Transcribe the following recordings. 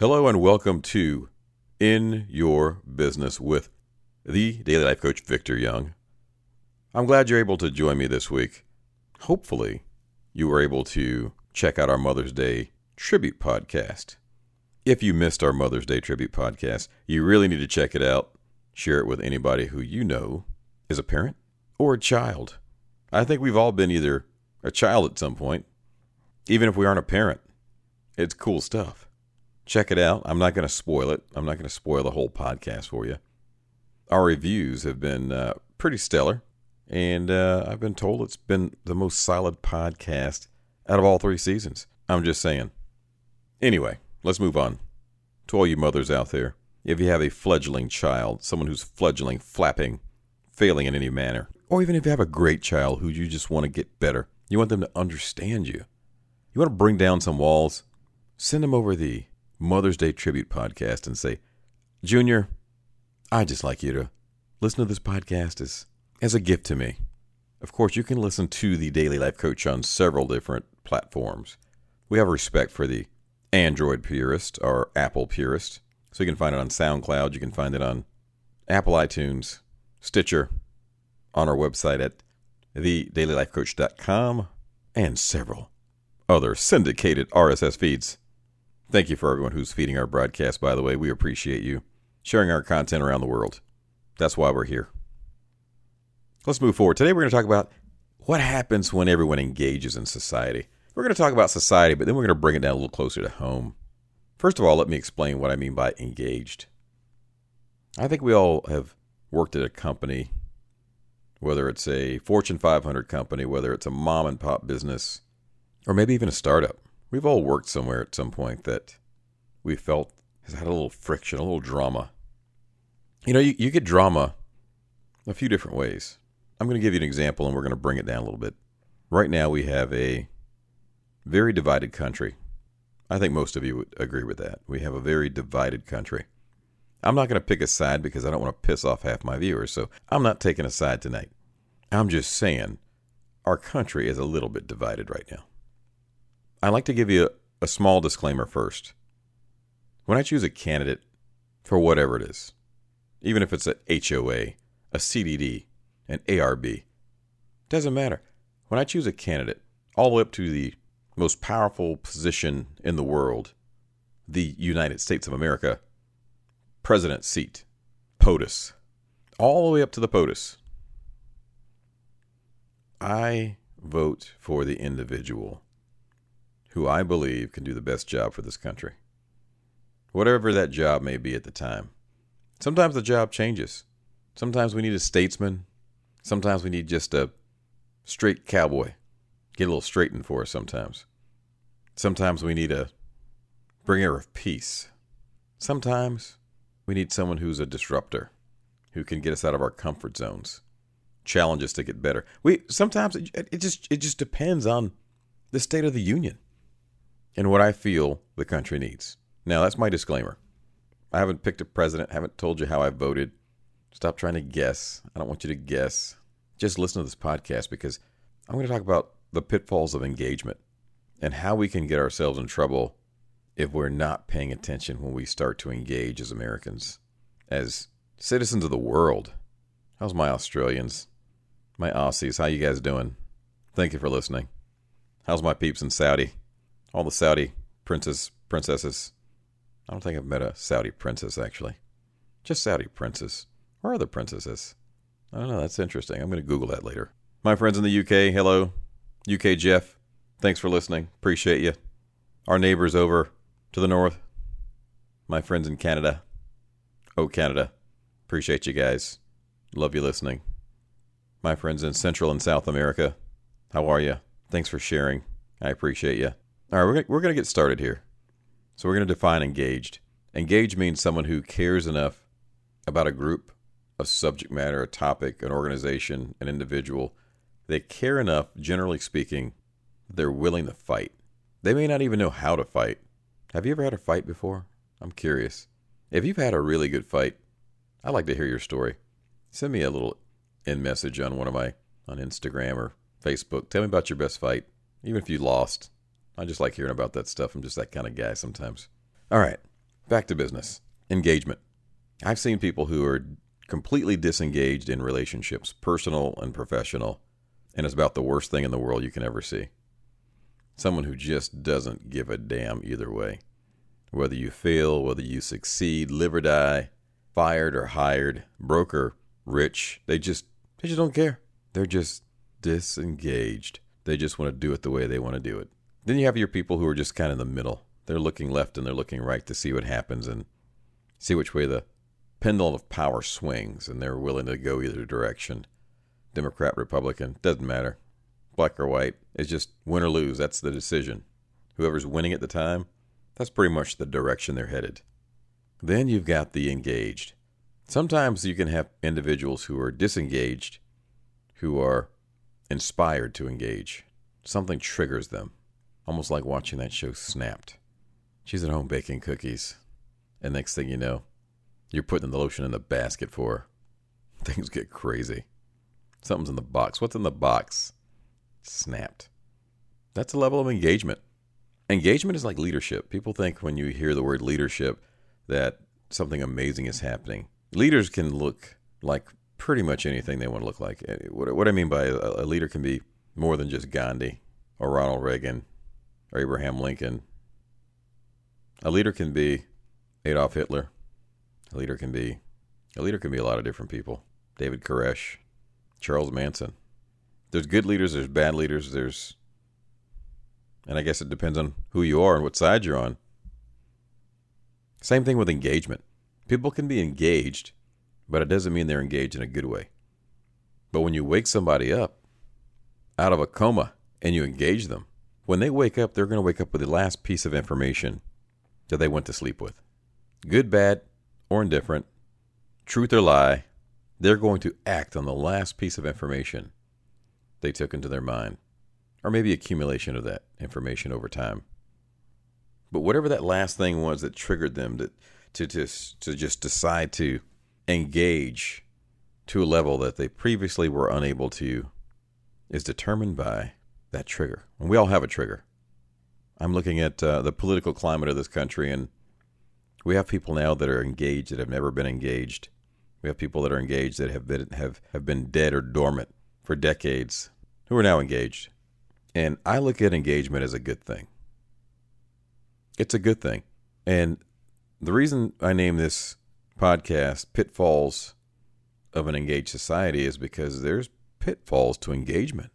Hello and welcome to In Your Business with the Daily Life Coach Victor Young. I'm glad you're able to join me this week. Hopefully, you were able to check out our Mother's Day tribute podcast. If you missed our Mother's Day tribute podcast, you really need to check it out. Share it with anybody who you know is a parent or a child. I think we've all been either a child at some point, even if we aren't a parent. It's cool stuff check it out. I'm not going to spoil it. I'm not going to spoil the whole podcast for you. Our reviews have been uh, pretty stellar, and uh, I've been told it's been the most solid podcast out of all three seasons. I'm just saying. Anyway, let's move on. To all you mothers out there, if you have a fledgling child, someone who's fledgling, flapping, failing in any manner, or even if you have a great child who you just want to get better, you want them to understand you, you want to bring down some walls, send them over the Mother's Day tribute podcast and say, Junior, I just like you to listen to this podcast as, as a gift to me. Of course, you can listen to the Daily Life Coach on several different platforms. We have respect for the Android purist or Apple purist. So you can find it on SoundCloud. You can find it on Apple iTunes, Stitcher, on our website at thedailylifecoach.com, and several other syndicated RSS feeds. Thank you for everyone who's feeding our broadcast, by the way. We appreciate you sharing our content around the world. That's why we're here. Let's move forward. Today, we're going to talk about what happens when everyone engages in society. We're going to talk about society, but then we're going to bring it down a little closer to home. First of all, let me explain what I mean by engaged. I think we all have worked at a company, whether it's a Fortune 500 company, whether it's a mom and pop business, or maybe even a startup. We've all worked somewhere at some point that we felt has had a little friction, a little drama. You know, you, you get drama a few different ways. I'm going to give you an example and we're going to bring it down a little bit. Right now, we have a very divided country. I think most of you would agree with that. We have a very divided country. I'm not going to pick a side because I don't want to piss off half my viewers, so I'm not taking a side tonight. I'm just saying our country is a little bit divided right now. I'd like to give you a, a small disclaimer first. When I choose a candidate for whatever it is, even if it's a HOA, a CDD, an ARB, doesn't matter. When I choose a candidate, all the way up to the most powerful position in the world, the United States of America, president seat, POTUS, all the way up to the POTUS, I vote for the individual who I believe can do the best job for this country. Whatever that job may be at the time. Sometimes the job changes. Sometimes we need a statesman. Sometimes we need just a straight cowboy. Get a little straightened for us sometimes. Sometimes we need a bringer of peace. Sometimes we need someone who's a disruptor, who can get us out of our comfort zones, challenge us to get better. We sometimes it, it just it just depends on the state of the union and what I feel the country needs. Now, that's my disclaimer. I haven't picked a president, haven't told you how I voted. Stop trying to guess. I don't want you to guess. Just listen to this podcast because I'm going to talk about the pitfalls of engagement and how we can get ourselves in trouble if we're not paying attention when we start to engage as Americans, as citizens of the world. How's my Australians? My Aussies, how you guys doing? Thank you for listening. How's my peeps in Saudi? All the Saudi princess princesses. I don't think I've met a Saudi princess actually. Just Saudi princess. Where are the princesses? I don't know. That's interesting. I'm going to Google that later. My friends in the UK, hello. UK Jeff, thanks for listening. Appreciate you. Our neighbors over to the north, my friends in Canada. Oh, Canada. Appreciate you guys. Love you listening. My friends in Central and South America, how are you? Thanks for sharing. I appreciate you. All right, we're gonna, we're going to get started here. So we're going to define engaged. Engaged means someone who cares enough about a group, a subject matter, a topic, an organization, an individual. They care enough, generally speaking, they're willing to fight. They may not even know how to fight. Have you ever had a fight before? I'm curious. If you've had a really good fight, I'd like to hear your story. Send me a little in message on one of my on Instagram or Facebook. Tell me about your best fight, even if you lost. I just like hearing about that stuff. I'm just that kind of guy sometimes. All right. Back to business engagement. I've seen people who are completely disengaged in relationships, personal and professional, and it's about the worst thing in the world you can ever see. Someone who just doesn't give a damn either way. Whether you fail, whether you succeed, live or die, fired or hired, broke or rich, they just they just don't care. They're just disengaged. They just want to do it the way they want to do it. Then you have your people who are just kind of in the middle. They're looking left and they're looking right to see what happens and see which way the pendulum of power swings, and they're willing to go either direction. Democrat, Republican, doesn't matter. Black or white, it's just win or lose. That's the decision. Whoever's winning at the time, that's pretty much the direction they're headed. Then you've got the engaged. Sometimes you can have individuals who are disengaged, who are inspired to engage. Something triggers them, almost like watching that show Snapped. She's at home baking cookies, and next thing you know, you're putting the lotion in the basket for her. Things get crazy. Something's in the box. What's in the box? Snapped. That's a level of engagement. Engagement is like leadership. People think when you hear the word leadership that something amazing is happening. Leaders can look like pretty much anything they want to look like. What, I mean by a leader can be more than just Gandhi or Ronald Reagan or Abraham Lincoln. A leader can be Adolf Hitler. A leader can be a leader can be a lot of different people. David Koresh, Charles Manson. There's good leaders, there's bad leaders, there's and I guess it depends on who you are and what side you're on. Same thing with engagement. People can be engaged, but it doesn't mean they're engaged in a good way. But when you wake somebody up out of a coma and you engage them, when they wake up, they're going to wake up with the last piece of information that they went to sleep with. Good, bad, or indifferent, truth or lie, they're going to act on the last piece of information they took into their mind, or maybe accumulation of that information over time. But whatever that last thing was that triggered them to, to, to, to just decide to engage to a level that they previously were unable to is determined by that trigger. And we all have a trigger. I'm looking at uh, the political climate of this country, and we have people now that are engaged that have never been engaged. We have people that are engaged that have been have, have been dead or dormant for decades who are now engaged. And I look at engagement as a good thing. It's a good thing. And the reason I name this podcast Pitfalls of an Engaged Society is because there's pitfalls to engagement.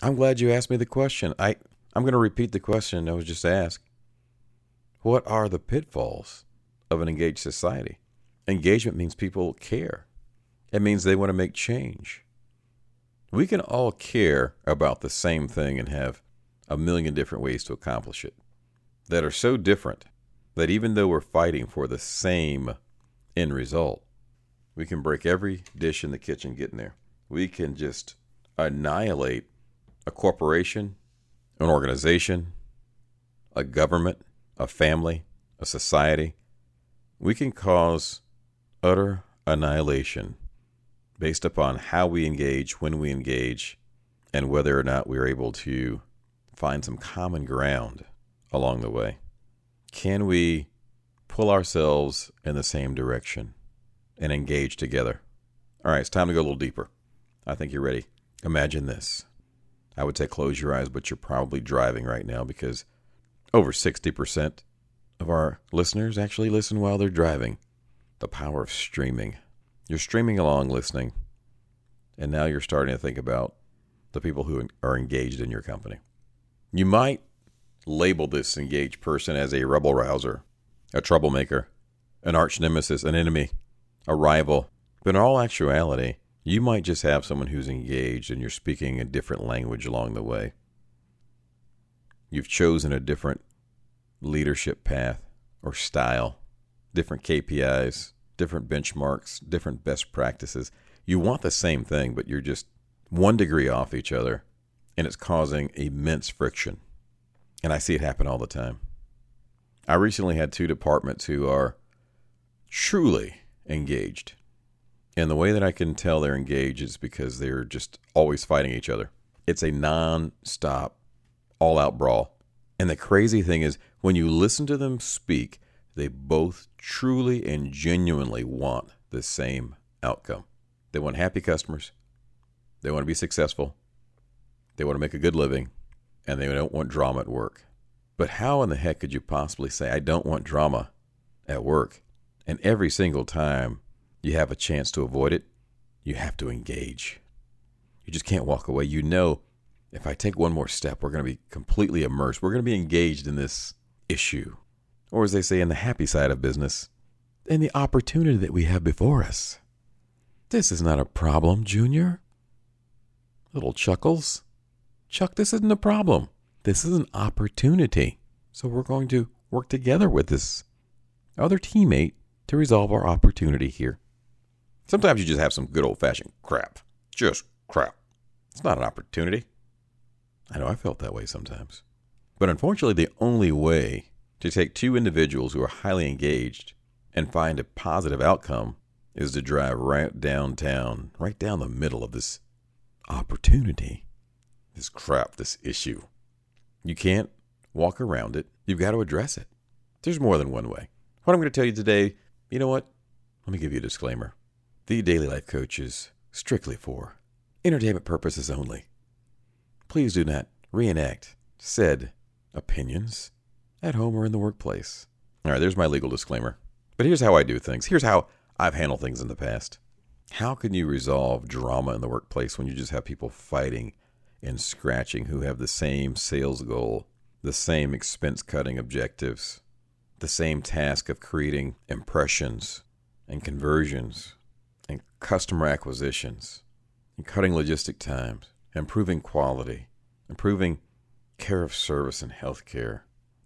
I'm glad you asked me the question. I, I'm going to repeat the question I was just asked. What are the pitfalls of an engaged society? Engagement means people care. It means they want to make change. We can all care about the same thing and have a million different ways to accomplish it that are so different that even though we're fighting for the same end result, we can break every dish in the kitchen getting there. We can just annihilate a corporation, an organization, a government, a family, a society, we can cause utter annihilation based upon how we engage, when we engage, and whether or not we're able to find some common ground along the way. Can we pull ourselves in the same direction and engage together? All right, it's time to go a little deeper. I think you're ready. Imagine this. I would say close your eyes, but you're probably driving right now because over 60% of our listeners actually listen while they're driving. The power of streaming. You're streaming along listening, and now you're starting to think about the people who are engaged in your company. You might label this engaged person as a rebel rouser, a troublemaker, an arch nemesis, an enemy, a rival. But in all actuality, you might just have someone who's engaged and you're speaking a different language along the way. You've chosen a different leadership path or style, different KPIs, different benchmarks, different best practices. You want the same thing, but you're just one degree off each other, and it's causing immense friction. And I see it happen all the time. I recently had two departments who are truly engaged. And the way that I can tell they're engaged is because they're just always fighting each other. It's a non stop, all out brawl. And the crazy thing is, when you listen to them speak, they both truly and genuinely want the same outcome. They want happy customers, they want to be successful, they want to make a good living, and they don't want drama at work. But how in the heck could you possibly say, I don't want drama at work? And every single time you have a chance to avoid it, you have to engage. You just can't walk away. You know, if I take one more step, we're going to be completely immersed. We're going to be engaged in this issue. Or, as they say in the happy side of business, in the opportunity that we have before us. This is not a problem, Junior. Little chuckles. Chuck, this isn't a problem. This is an opportunity. So we're going to work together with this other teammate to resolve our opportunity here. Sometimes you just have some good old fashioned crap. Just crap. It's not an opportunity. I know I felt that way sometimes. But unfortunately, the only way to take two individuals who are highly engaged and find a positive outcome is to drive right downtown, right down the middle of this opportunity, this crap, this issue. You can't walk around it. You've got to address it. There's more than one way. What I'm going to tell you today, you know what? Let me give you a disclaimer. The Daily Life Coach is strictly for entertainment purposes only. Please do not reenact said opinions at home or in the workplace. All right, there's my legal disclaimer. But here's how I do things. Here's how I've handled things in the past. How can you resolve drama in the workplace when you just have people fighting and scratching who have the same sales goal, the same expense cutting objectives, the same task of creating impressions and conversions and customer acquisitions and cutting logistic times, improving quality, improving care of service and healthcare.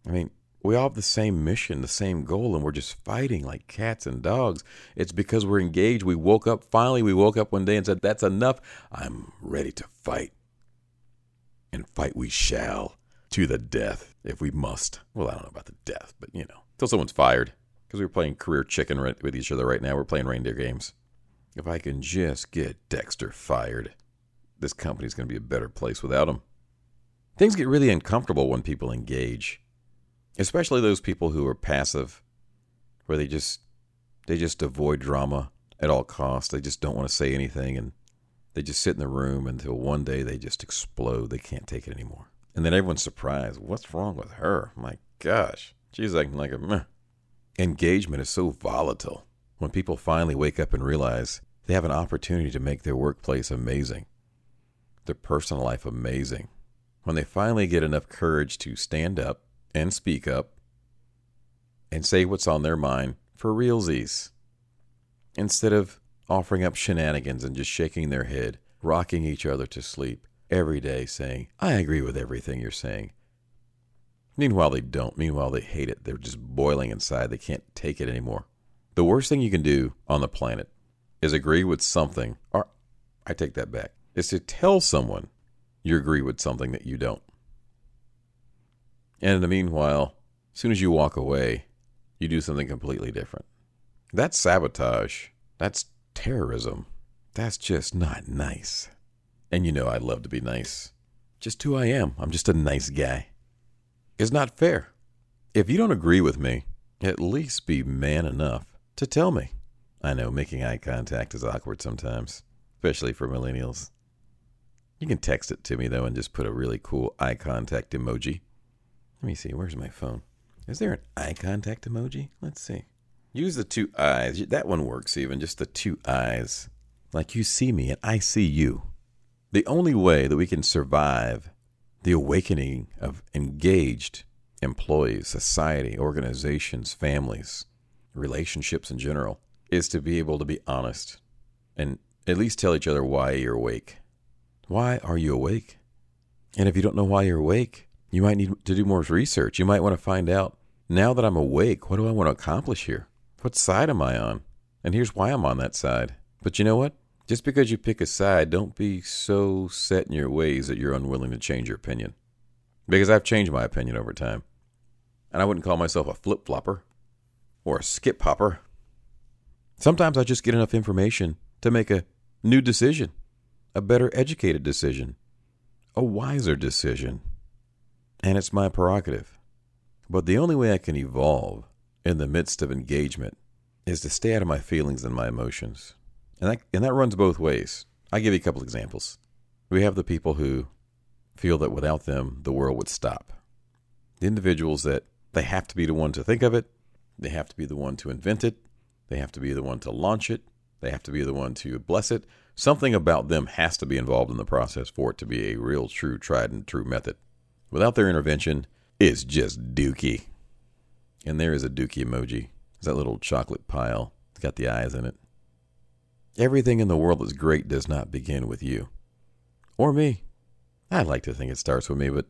I mean, we all have the same mission, the same goal, and we're just fighting like cats and dogs. It's because we're engaged. We woke up, finally, we woke up one day and said, That's enough. I'm ready to fight and fight we shall to the death if we must. Well, I don't know about the death, but you know, till someone's fired. Because we're playing career chicken with each other right now. We're playing reindeer games. If I can just get Dexter fired, this company's going to be a better place without him. Things get really uncomfortable when people engage, especially those people who are passive, where they just they just avoid drama at all costs. They just don't want to say anything and they just sit in the room until one day they just explode. They can't take it anymore. And then everyone's surprised. What's wrong with her? My gosh. She's acting like a meh. Engagement is so volatile. When people finally wake up and realize they have an opportunity to make their workplace amazing, their personal life amazing, when they finally get enough courage to stand up and speak up and say what's on their mind for realsies, instead of offering up shenanigans and just shaking their head, rocking each other to sleep every day, saying, I agree with everything you're saying. Meanwhile, they don't. Meanwhile, they hate it. They're just boiling inside. They can't take it anymore. The worst thing you can do on the planet is agree with something, or I take that back, is to tell someone you agree with something that you don't. And in the meanwhile, as soon as you walk away, you do something completely different. That's sabotage. That's terrorism. That's just not nice. And you know I love to be nice. Just who I am. I'm just a nice guy. It's not fair. If you don't agree with me, at least be man enough to tell me. I know making eye contact is awkward sometimes, especially for millennials. You can text it to me though and just put a really cool eye contact emoji. Let me see, where's my phone? Is there an eye contact emoji? Let's see. Use the two eyes. That one works even, just the two eyes. Like you see me and I see you. The only way that we can survive the awakening of engaged employees, society, organizations, families, relationships in general, is to be able to be honest and at least tell each other why you're awake. Why are you awake? And if you don't know why you're awake, you might need to do more research. You might want to find out now that I'm awake, what do I want to accomplish here? What side am I on? And here's why I'm on that side. But you know what? Just because you pick a side, don't be so set in your ways that you're unwilling to change your opinion. Because I've changed my opinion over time. And I wouldn't call myself a flip flopper or a skip hopper. Sometimes I just get enough information to make a new decision, a better educated decision, a wiser decision. And it's my prerogative. But the only way I can evolve in the midst of engagement is to stay out of my feelings and my emotions. And that, and that runs both ways. I'll give you a couple examples. We have the people who feel that without them, the world would stop. The individuals that they have to be the one to think of it, they have to be the one to invent it, they have to be the one to launch it, they have to be the one to bless it. Something about them has to be involved in the process for it to be a real, true, tried and true method. Without their intervention, it's just dookie. And there is a dookie emoji. It's that little chocolate pile. It's got the eyes in it. Everything in the world that's great does not begin with you or me. I'd like to think it starts with me, but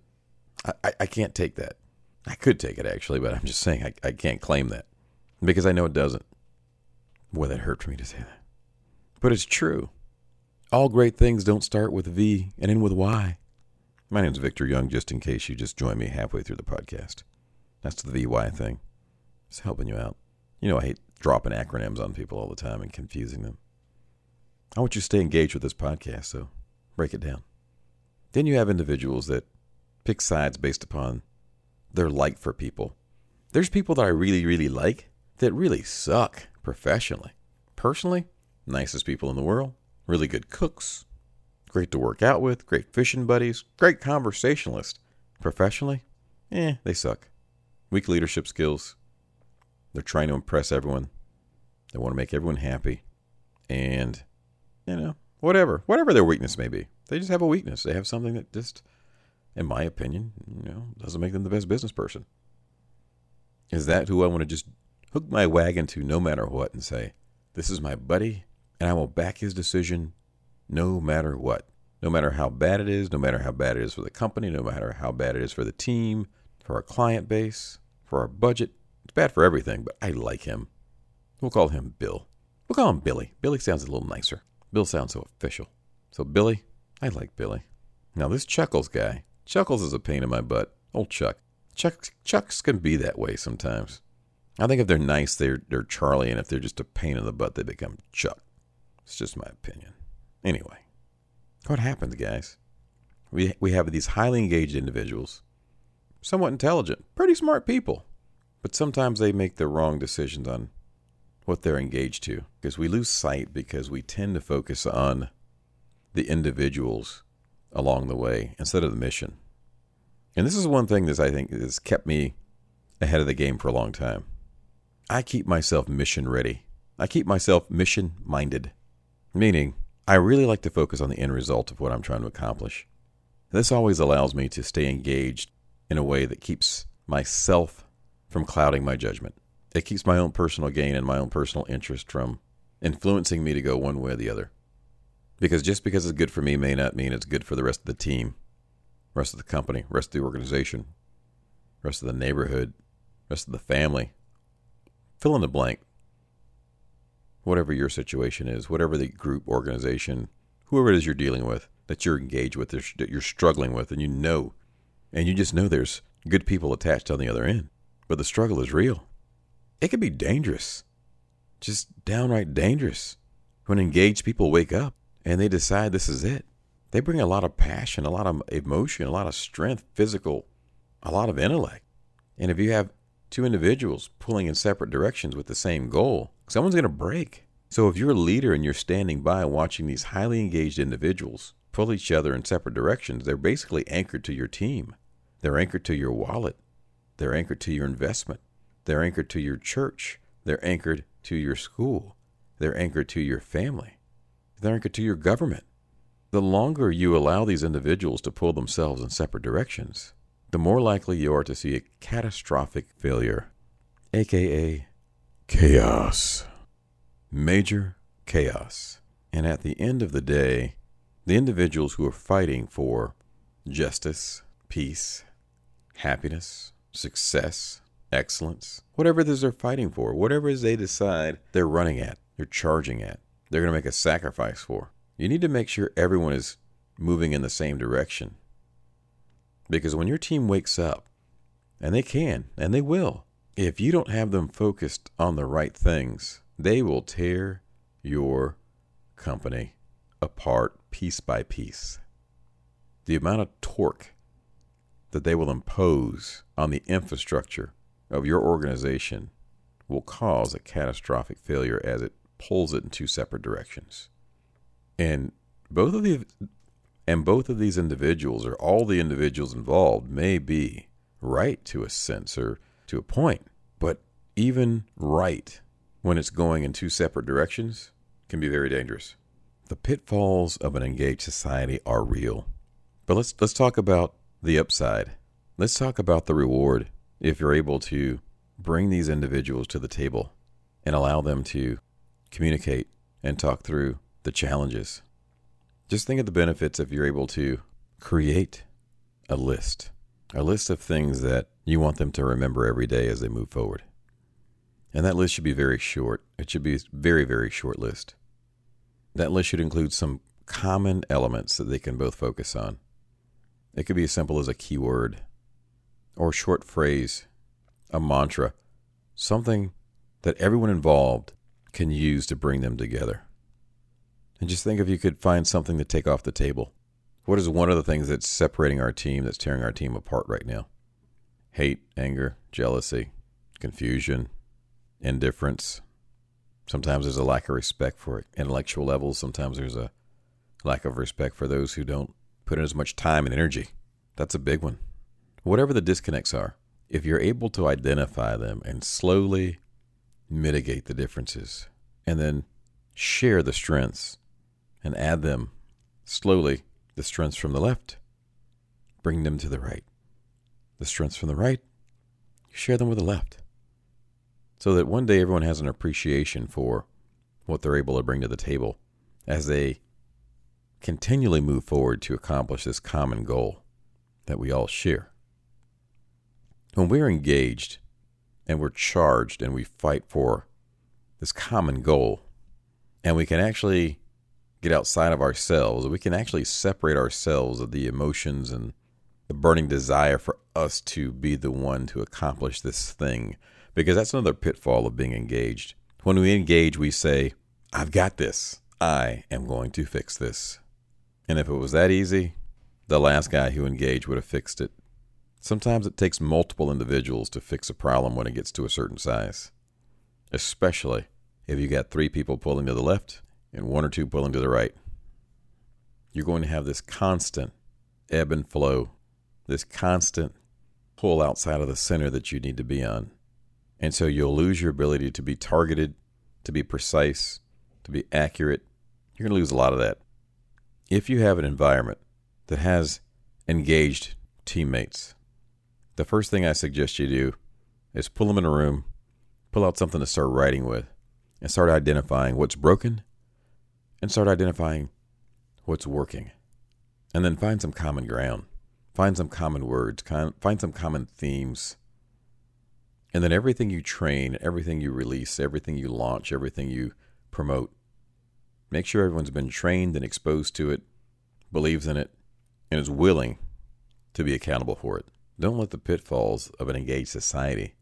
I, I, I can't take that. I could take it actually, but I'm just saying I, I can't claim that because I know it doesn't. Boy, that hurt for me to say that. But it's true. All great things don't start with V and end with Y. My name's Victor Young, just in case you just joined me halfway through the podcast. That's the VY thing. It's helping you out. You know, I hate dropping acronyms on people all the time and confusing them. I want you to stay engaged with this podcast, so break it down. Then you have individuals that pick sides based upon their like for people. There's people that I really, really like that really suck professionally. Personally, nicest people in the world, really good cooks, great to work out with, great fishing buddies, great conversationalist. Professionally, eh, they suck. Weak leadership skills. They're trying to impress everyone. They want to make everyone happy. And, you know, whatever, whatever their weakness may be. They just have a weakness. They have something that just, in my opinion, you know, doesn't make them the best business person. Is that who I want to just hook my wagon to no matter what and say, this is my buddy and I will back his decision no matter what. No matter how bad it is, no matter how bad it is for the company, no matter how bad it is for the team, for our client base, for our budget. It's bad for everything, but I like him. We'll call him Bill. We'll call him Billy. Billy sounds a little nicer. Bill sounds so official. So, Billy, I like Billy. Now, this Chuckles guy, Chuckles is a pain in my butt. Old Chuck. Chuck Chucks can be that way sometimes. I think if they're nice, they're, they're Charlie, and if they're just a pain in the butt, they become Chuck. It's just my opinion. Anyway, what happens, guys? We, we have these highly engaged individuals, somewhat intelligent, pretty smart people, but sometimes they make the wrong decisions on what they're engaged to because we lose sight because we tend to focus on the individuals along the way instead of the mission. And this is one thing that I think has kept me ahead of the game for a long time. I keep myself mission ready. I keep myself mission minded, meaning I really like to focus on the end result of what I'm trying to accomplish. This always allows me to stay engaged in a way that keeps myself from clouding my judgment. It keeps my own personal gain and my own personal interest from influencing me to go one way or the other. Because just because it's good for me may not mean it's good for the rest of the team, rest of the company, rest of the organization, rest of the neighborhood, rest of the family. Fill in the blank. Whatever your situation is, whatever the group, organization, whoever it is you're dealing with, that you're engaged with, that you're struggling with, and you know, and you just know there's good people attached on the other end. But the struggle is real. It can be dangerous, just downright dangerous when engaged people wake up and they decide this is it. They bring a lot of passion, a lot of emotion, a lot of strength, physical, a lot of intellect. And if you have two individuals pulling in separate directions with the same goal, someone's going to break. So if you're a leader and you're standing by watching these highly engaged individuals pull each other in separate directions, they're basically anchored to your team. They're anchored to your wallet. They're anchored to your investment. They're anchored to your church. They're anchored to your school. They're anchored to your family. They're anchored to your government. The longer you allow these individuals to pull themselves in separate directions, the more likely you are to see a catastrophic failure, aka chaos. Major chaos. And at the end of the day, the individuals who are fighting for justice, peace, happiness, success, excellence, whatever it is they're fighting for, whatever it is they decide they're running at, they're charging at, they're going to make a sacrifice for. You need to make sure everyone is moving in the same direction. Because when your team wakes up, and they can, and they will, if you don't have them focused on the right things, they will tear your company apart piece by piece. The amount of torque that they will impose on the infrastructure of your organization will cause a catastrophic failure as it pulls it in two separate directions. And both of the and both of these individuals or all the individuals involved may be right to a sense or to a point, but even right when it's going in two separate directions can be very dangerous. The pitfalls of an engaged society are real. But let's let's talk about the upside. Let's talk about the reward if you're able to bring these individuals to the table and allow them to communicate and talk through the challenges. Just think of the benefits if you're able to create a list, a list of things that you want them to remember every day as they move forward. And that list should be very short. It should be a very, very short list. That list should include some common elements that they can both focus on. It could be as simple as a keyword or a short phrase, a mantra, something that everyone involved can use to bring them together. And just think if you could find something to take off the table. What is one of the things that's separating our team, that's tearing our team apart right now? Hate, anger, jealousy, confusion, indifference. Sometimes there's a lack of respect for intellectual levels. Sometimes there's a lack of respect for those who don't put in as much time and energy. That's a big one. Whatever the disconnects are, if you're able to identify them and slowly mitigate the differences and then share the strengths and add them slowly, the strengths from the left, bring them to the right. The strengths from the right, share them with the left. So that one day everyone has an appreciation for what they're able to bring to the table as they continually move forward to accomplish this common goal that we all share. When we're engaged and we're charged and we fight for this common goal, and we can actually get outside of ourselves, we can actually separate ourselves of the emotions and the burning desire for us to be the one to accomplish this thing. Because that's another pitfall of being engaged. When we engage, we say, I've got this. I am going to fix this. And if it was that easy, the last guy who engaged would have fixed it. Sometimes it takes multiple individuals to fix a problem when it gets to a certain size, especially if you got three people pulling to the left and one or two pulling to the right. You're going to have this constant ebb and flow, this constant pull outside of the center that you need to be on. And so you'll lose your ability to be targeted, to be precise, to be accurate. You're going to lose a lot of that if you have an environment that has engaged teammates, the first thing I suggest you do is pull them in a room, pull out something to start writing with, and start identifying what's broken and start identifying what's working. And then find some common ground, find some common words, find some common themes. And then everything you train, everything you release, everything you launch, everything you promote Make sure everyone's been trained and exposed to it, believes in it, and is willing to be accountable for it. Don't let the pitfalls of an engaged society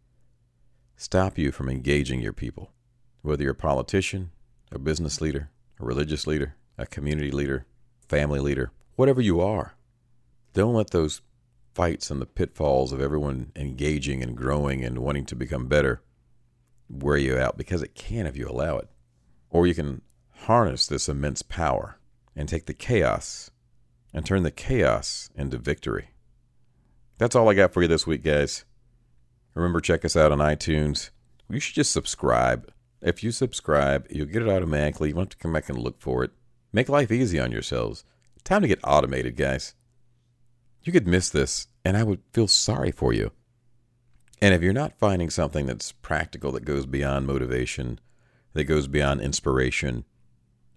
stop you from engaging your people. Whether you're a politician, a business leader, a religious leader, a community leader, family leader, whatever you are, don't let those fights and the pitfalls of everyone engaging and growing and wanting to become better wear you out because it can if you allow it. Or you can harness this immense power and take the chaos and turn the chaos into victory. That's all I got for you this week, guys. Remember, check us out on iTunes. You should just subscribe. If you subscribe, you'll get it automatically. You won't have to come back and look for it. Make life easy on yourselves. Time to get automated, guys. You could miss this, and I would feel sorry for you. And if you're not finding something that's practical, that goes beyond motivation, that goes beyond inspiration,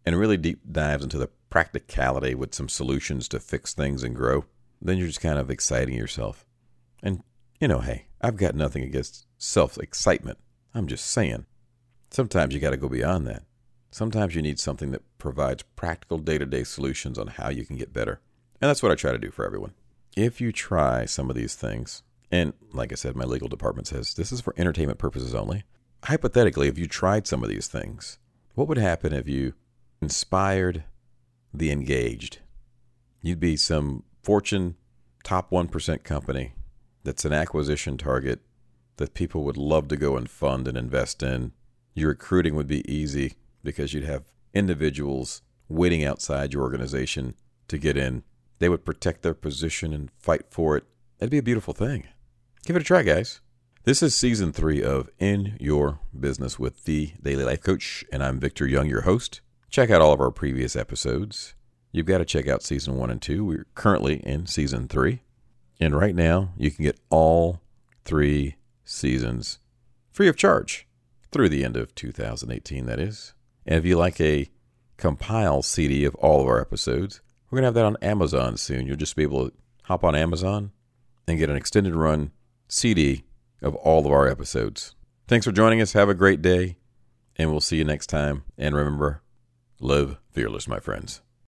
and really deep dives into the practicality with some solutions to fix things and grow, then you're just kind of exciting yourself. And, you know, hey, I've got nothing against self excitement. I'm just saying. Sometimes you got to go beyond that. Sometimes you need something that provides practical day to day solutions on how you can get better. And that's what I try to do for everyone. If you try some of these things, and like I said, my legal department says this is for entertainment purposes only. Hypothetically, if you tried some of these things, what would happen if you inspired the engaged. You'd be some Fortune top 1% company that's an acquisition target that people would love to go and fund and invest in. Your recruiting would be easy because you'd have individuals waiting outside your organization to get in. They would protect their position and fight for it. That'd be a beautiful thing. Give it a try, guys. This is season three of In Your Business with the Daily Life Coach, and I'm Victor Young, your host. Check out all of our previous episodes. You've got to check out season one and two. We're currently in season three. And right now, you can get all three seasons free of charge through the end of 2018, that is. And if you like a compile CD of all of our episodes, we're going to have that on Amazon soon. You'll just be able to hop on Amazon and get an extended run CD of all of our episodes. Thanks for joining us. Have a great day, and we'll see you next time. And remember, live fearless, my friends.